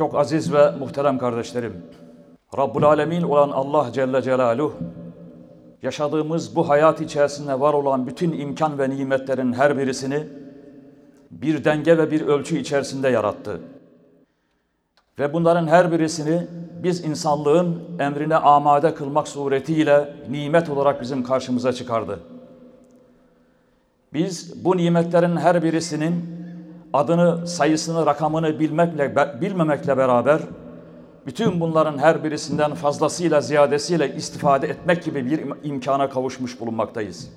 Çok aziz ve muhterem kardeşlerim, Rabbul Alemin olan Allah Celle Celaluhu, yaşadığımız bu hayat içerisinde var olan bütün imkan ve nimetlerin her birisini bir denge ve bir ölçü içerisinde yarattı. Ve bunların her birisini biz insanlığın emrine amade kılmak suretiyle nimet olarak bizim karşımıza çıkardı. Biz bu nimetlerin her birisinin adını, sayısını, rakamını bilmekle bilmemekle beraber bütün bunların her birisinden fazlasıyla, ziyadesiyle istifade etmek gibi bir imkana kavuşmuş bulunmaktayız.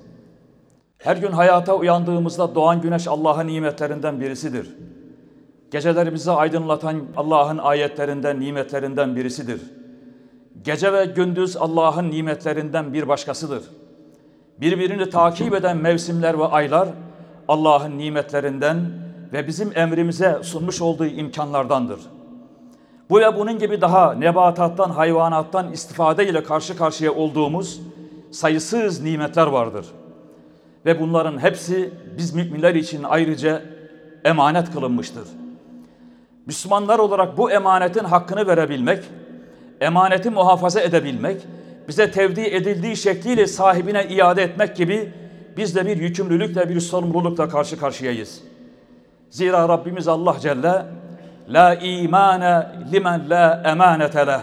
Her gün hayata uyandığımızda doğan güneş Allah'ın nimetlerinden birisidir. Gecelerimizi aydınlatan Allah'ın ayetlerinden, nimetlerinden birisidir. Gece ve gündüz Allah'ın nimetlerinden bir başkasıdır. Birbirini takip eden mevsimler ve aylar Allah'ın nimetlerinden ve bizim emrimize sunmuş olduğu imkanlardandır. Bu ve bunun gibi daha nebatattan, hayvanattan istifade ile karşı karşıya olduğumuz sayısız nimetler vardır. Ve bunların hepsi biz müminler için ayrıca emanet kılınmıştır. Müslümanlar olarak bu emanetin hakkını verebilmek, emaneti muhafaza edebilmek, bize tevdi edildiği şekliyle sahibine iade etmek gibi biz de bir yükümlülükle, bir sorumlulukla karşı karşıyayız. Zira Rabbimiz Allah Celle La imane limen la emanete leh.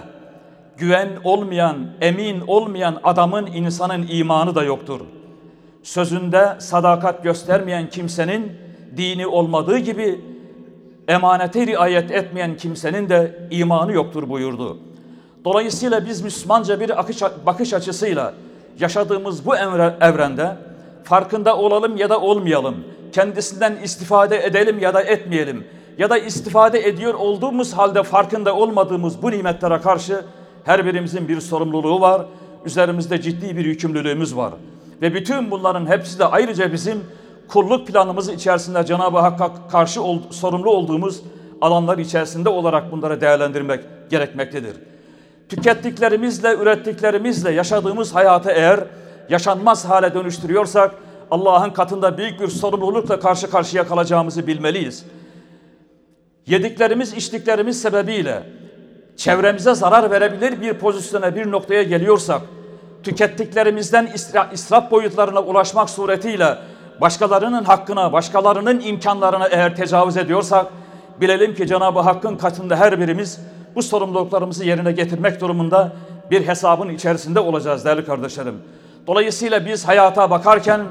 Güven olmayan, emin olmayan adamın, insanın imanı da yoktur. Sözünde sadakat göstermeyen kimsenin dini olmadığı gibi emanete riayet etmeyen kimsenin de imanı yoktur buyurdu. Dolayısıyla biz Müslümanca bir akış, bakış açısıyla yaşadığımız bu evrende farkında olalım ya da olmayalım, kendisinden istifade edelim ya da etmeyelim ya da istifade ediyor olduğumuz halde farkında olmadığımız bu nimetlere karşı her birimizin bir sorumluluğu var. Üzerimizde ciddi bir yükümlülüğümüz var. Ve bütün bunların hepsi de ayrıca bizim kulluk planımız içerisinde Cenab-ı Hakk'a karşı ol, sorumlu olduğumuz alanlar içerisinde olarak bunları değerlendirmek gerekmektedir. Tükettiklerimizle, ürettiklerimizle yaşadığımız hayatı eğer yaşanmaz hale dönüştürüyorsak Allah'ın katında büyük bir sorumlulukla karşı karşıya kalacağımızı bilmeliyiz. Yediklerimiz, içtiklerimiz sebebiyle çevremize zarar verebilir bir pozisyona, bir noktaya geliyorsak, tükettiklerimizden israf boyutlarına ulaşmak suretiyle başkalarının hakkına, başkalarının imkanlarına eğer tecavüz ediyorsak, bilelim ki Cenab-ı Hakk'ın katında her birimiz bu sorumluluklarımızı yerine getirmek durumunda bir hesabın içerisinde olacağız değerli kardeşlerim. Dolayısıyla biz hayata bakarken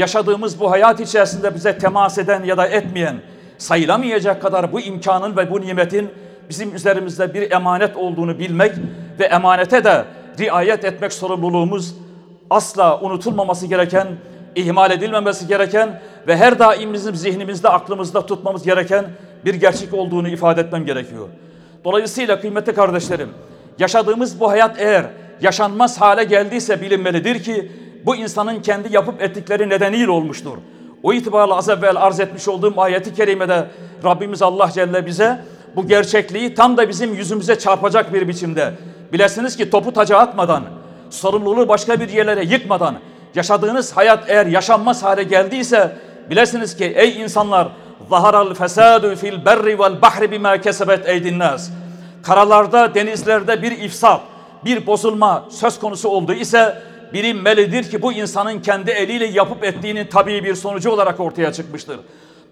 yaşadığımız bu hayat içerisinde bize temas eden ya da etmeyen, sayılamayacak kadar bu imkanın ve bu nimetin bizim üzerimizde bir emanet olduğunu bilmek ve emanete de riayet etmek sorumluluğumuz asla unutulmaması gereken, ihmal edilmemesi gereken ve her daim bizim zihnimizde, aklımızda tutmamız gereken bir gerçek olduğunu ifade etmem gerekiyor. Dolayısıyla kıymetli kardeşlerim, yaşadığımız bu hayat eğer yaşanmaz hale geldiyse bilinmelidir ki bu insanın kendi yapıp ettikleri nedeniyle olmuştur. O itibarla az evvel arz etmiş olduğum ayeti kerimede Rabbimiz Allah Celle bize bu gerçekliği tam da bizim yüzümüze çarpacak bir biçimde. Bilesiniz ki topu taca atmadan, sorumluluğu başka bir yerlere yıkmadan, yaşadığınız hayat eğer yaşanmaz hale geldiyse bilesiniz ki ey insanlar zaharal fesadu fil berri vel bahri bima kesebet eydin nas. Karalarda, denizlerde bir ifsat, bir bozulma söz konusu olduğu ise bilinmelidir ki bu insanın kendi eliyle yapıp ettiğinin tabii bir sonucu olarak ortaya çıkmıştır.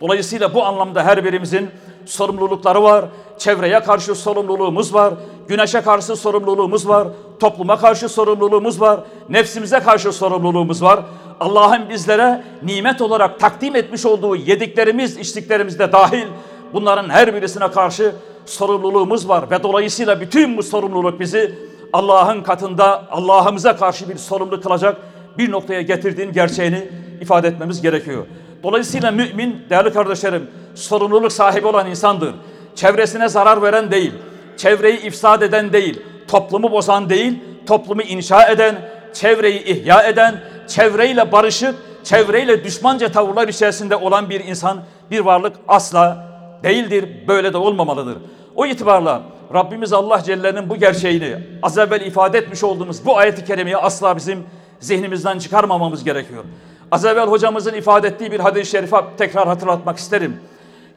Dolayısıyla bu anlamda her birimizin sorumlulukları var. Çevreye karşı sorumluluğumuz var. Güneşe karşı sorumluluğumuz var. Topluma karşı sorumluluğumuz var. Nefsimize karşı sorumluluğumuz var. Allah'ın bizlere nimet olarak takdim etmiş olduğu yediklerimiz, içtiklerimiz de dahil bunların her birisine karşı sorumluluğumuz var ve dolayısıyla bütün bu sorumluluk bizi Allah'ın katında Allah'ımıza karşı bir sorumlu kılacak bir noktaya getirdiğin gerçeğini ifade etmemiz gerekiyor. Dolayısıyla mümin değerli kardeşlerim sorumluluk sahibi olan insandır. Çevresine zarar veren değil, çevreyi ifsad eden değil, toplumu bozan değil, toplumu inşa eden, çevreyi ihya eden, çevreyle barışık, çevreyle düşmanca tavırlar içerisinde olan bir insan, bir varlık asla değildir, böyle de olmamalıdır. O itibarla Rabbimiz Allah Celle'nin bu gerçeğini az evvel ifade etmiş olduğumuz bu ayeti kerimeyi asla bizim zihnimizden çıkarmamamız gerekiyor. Az evvel hocamızın ifade ettiği bir hadis-i şerife tekrar hatırlatmak isterim.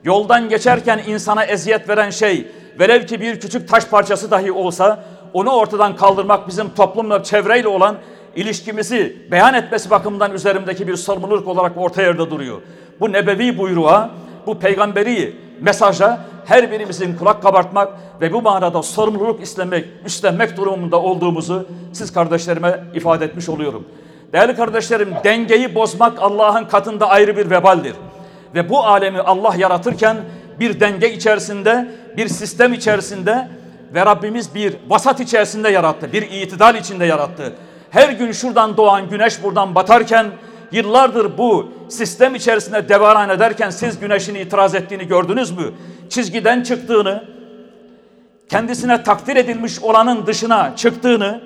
Yoldan geçerken insana eziyet veren şey velev ki bir küçük taş parçası dahi olsa onu ortadan kaldırmak bizim toplumla, çevreyle olan ilişkimizi beyan etmesi bakımından üzerimdeki bir sorumluluk olarak orta yerde duruyor. Bu nebevi buyruğa, bu peygamberi mesaja her birimizin kulak kabartmak ve bu manada sorumluluk istemek, üstlenmek durumunda olduğumuzu siz kardeşlerime ifade etmiş oluyorum. Değerli kardeşlerim dengeyi bozmak Allah'ın katında ayrı bir vebaldir. Ve bu alemi Allah yaratırken bir denge içerisinde, bir sistem içerisinde ve Rabbimiz bir vasat içerisinde yarattı. Bir itidal içinde yarattı. Her gün şuradan doğan güneş buradan batarken yıllardır bu sistem içerisinde devaran ederken siz güneşin itiraz ettiğini gördünüz mü? Çizgiden çıktığını, kendisine takdir edilmiş olanın dışına çıktığını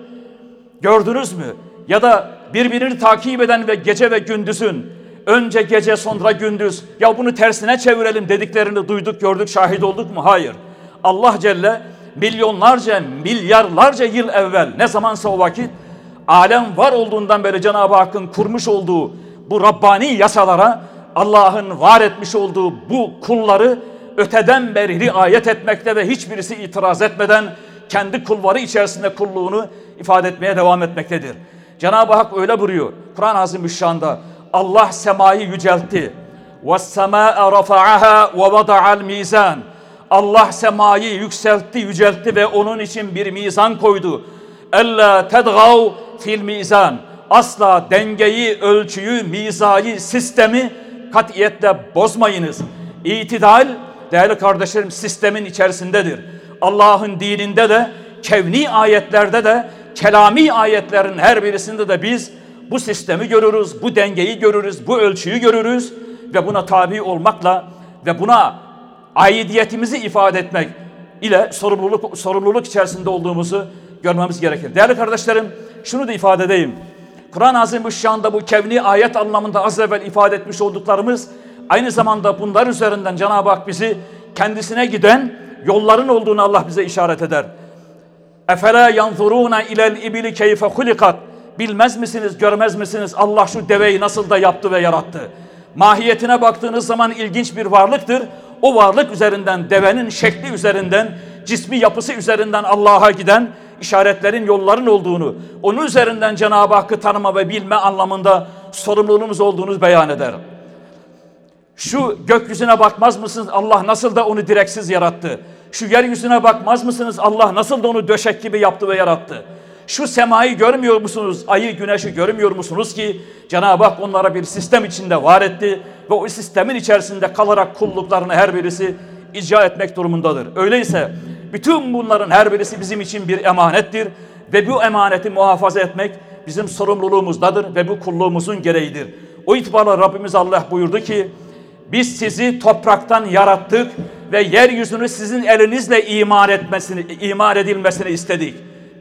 gördünüz mü? Ya da birbirini takip eden ve gece ve gündüzün önce gece sonra gündüz ya bunu tersine çevirelim dediklerini duyduk gördük şahit olduk mu? Hayır. Allah Celle milyonlarca milyarlarca yıl evvel ne zamansa o vakit alem var olduğundan beri Cenab-ı Hakk'ın kurmuş olduğu bu Rabbani yasalara Allah'ın var etmiş olduğu bu kulları öteden beri riayet etmekte ve hiçbirisi itiraz etmeden kendi kulları içerisinde kulluğunu ifade etmeye devam etmektedir. Cenab-ı Hak öyle buyuruyor. Kur'an-ı Azimüşşan'da Allah semayı yüceltti. وَالسَّمَاءَ رَفَعَهَا وَوَضَعَ الْمِيزَانِ Allah semayı yükseltti, yüceltti ve onun için bir mizan koydu. Ella tedgav fil mizan. Asla dengeyi, ölçüyü, mizayı, sistemi katiyetle bozmayınız. İtidal değerli kardeşlerim sistemin içerisindedir. Allah'ın dininde de, kevni ayetlerde de, kelami ayetlerin her birisinde de biz bu sistemi görürüz, bu dengeyi görürüz, bu ölçüyü görürüz ve buna tabi olmakla ve buna aidiyetimizi ifade etmek ile sorumluluk sorumluluk içerisinde olduğumuzu görmemiz gerekir. Değerli kardeşlerim, şunu da ifade edeyim. Kur'an-ı Azimüşşan'da bu kevni ayet anlamında az evvel ifade etmiş olduklarımız aynı zamanda bunlar üzerinden Cenab-ı Hak bizi kendisine giden yolların olduğunu Allah bize işaret eder. Efela yanzuruna ilel ibili keyfe hulikat. Bilmez misiniz, görmez misiniz Allah şu deveyi nasıl da yaptı ve yarattı. Mahiyetine baktığınız zaman ilginç bir varlıktır. O varlık üzerinden, devenin şekli üzerinden, cismi yapısı üzerinden Allah'a giden işaretlerin, yolların olduğunu, onun üzerinden Cenab-ı Hakk'ı tanıma ve bilme anlamında sorumluluğumuz olduğunu beyan eder. Şu gökyüzüne bakmaz mısınız? Allah nasıl da onu direksiz yarattı. Şu yeryüzüne bakmaz mısınız? Allah nasıl da onu döşek gibi yaptı ve yarattı. Şu semayı görmüyor musunuz? Ayı, güneşi görmüyor musunuz ki Cenab-ı Hak onlara bir sistem içinde var etti ve o sistemin içerisinde kalarak kulluklarını her birisi icra etmek durumundadır. Öyleyse bütün bunların her birisi bizim için bir emanettir ve bu emaneti muhafaza etmek bizim sorumluluğumuzdadır ve bu kulluğumuzun gereğidir. O itibarla Rabbimiz Allah buyurdu ki biz sizi topraktan yarattık ve yeryüzünü sizin elinizle imar etmesini, imar edilmesini istedik.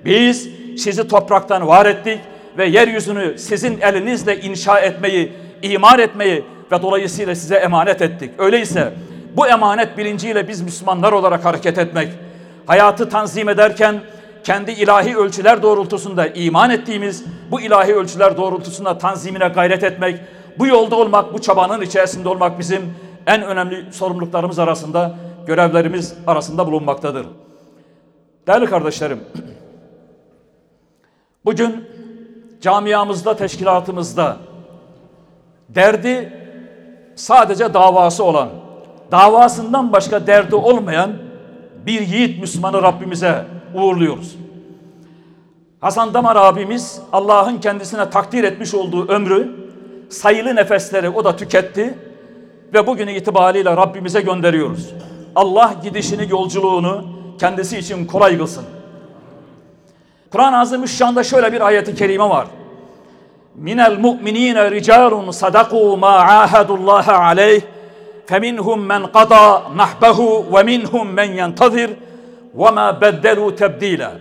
Biz sizi topraktan var ettik ve yeryüzünü sizin elinizle inşa etmeyi, imar etmeyi ve dolayısıyla size emanet ettik. Öyleyse bu emanet bilinciyle biz Müslümanlar olarak hareket etmek, hayatı tanzim ederken kendi ilahi ölçüler doğrultusunda iman ettiğimiz bu ilahi ölçüler doğrultusunda tanzimine gayret etmek, bu yolda olmak, bu çabanın içerisinde olmak bizim en önemli sorumluluklarımız arasında, görevlerimiz arasında bulunmaktadır. Değerli kardeşlerim, bugün camiamızda, teşkilatımızda derdi sadece davası olan, davasından başka derdi olmayan bir yiğit Müslümanı Rabbimize uğurluyoruz. Hasan Damar abimiz Allah'ın kendisine takdir etmiş olduğu ömrü sayılı nefesleri o da tüketti ve bugün itibariyle Rabbimize gönderiyoruz. Allah gidişini, yolculuğunu kendisi için kolay kılsın. Kur'an-ı Azimüşşan'da şöyle bir ayeti kerime var. Minel mu'minine ricalun sadaku ma ahadullaha aleyh فَمِنْهُمْ مَنْ قَضَى نَحْبَهُ وَمِنْهُمْ مَنْ يَنْتَظِرْ وَمَا بَدَّلُوا تَبْد۪يلًا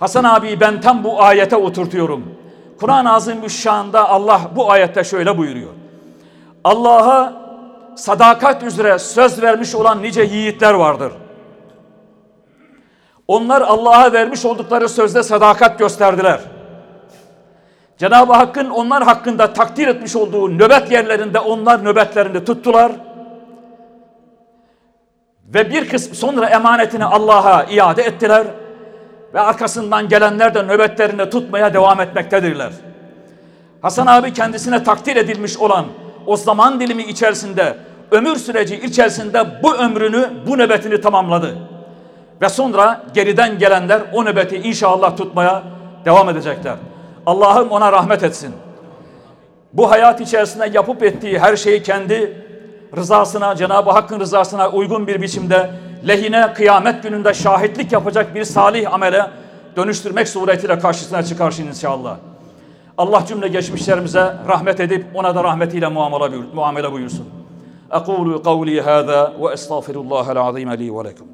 Hasan abi ben tam bu ayete oturtuyorum. Kur'an-ı Azimüşşan'da Allah bu ayette şöyle buyuruyor. Allah'a sadakat üzere söz vermiş olan nice yiğitler vardır. Onlar Allah'a vermiş oldukları sözde sadakat gösterdiler. Cenab-ı Hakk'ın onlar hakkında takdir etmiş olduğu nöbet yerlerinde onlar nöbetlerini tuttular Ve bir kısmı sonra emanetini Allah'a iade ettiler ve arkasından gelenler de nöbetlerini tutmaya devam etmektedirler. Hasan abi kendisine takdir edilmiş olan o zaman dilimi içerisinde, ömür süreci içerisinde bu ömrünü, bu nöbetini tamamladı. Ve sonra geriden gelenler o nöbeti inşallah tutmaya devam edecekler. Allah'ım ona rahmet etsin. Bu hayat içerisinde yapıp ettiği her şeyi kendi rızasına, Cenab-ı Hakk'ın rızasına uygun bir biçimde lehine kıyamet gününde şahitlik yapacak bir salih amele dönüştürmek suretiyle karşısına çıkarsın inşallah. Allah cümle geçmişlerimize rahmet edip ona da rahmetiyle muamele buyursun. Ekulu kavli hâzâ ve estağfirullâhel azîme li ve lekum.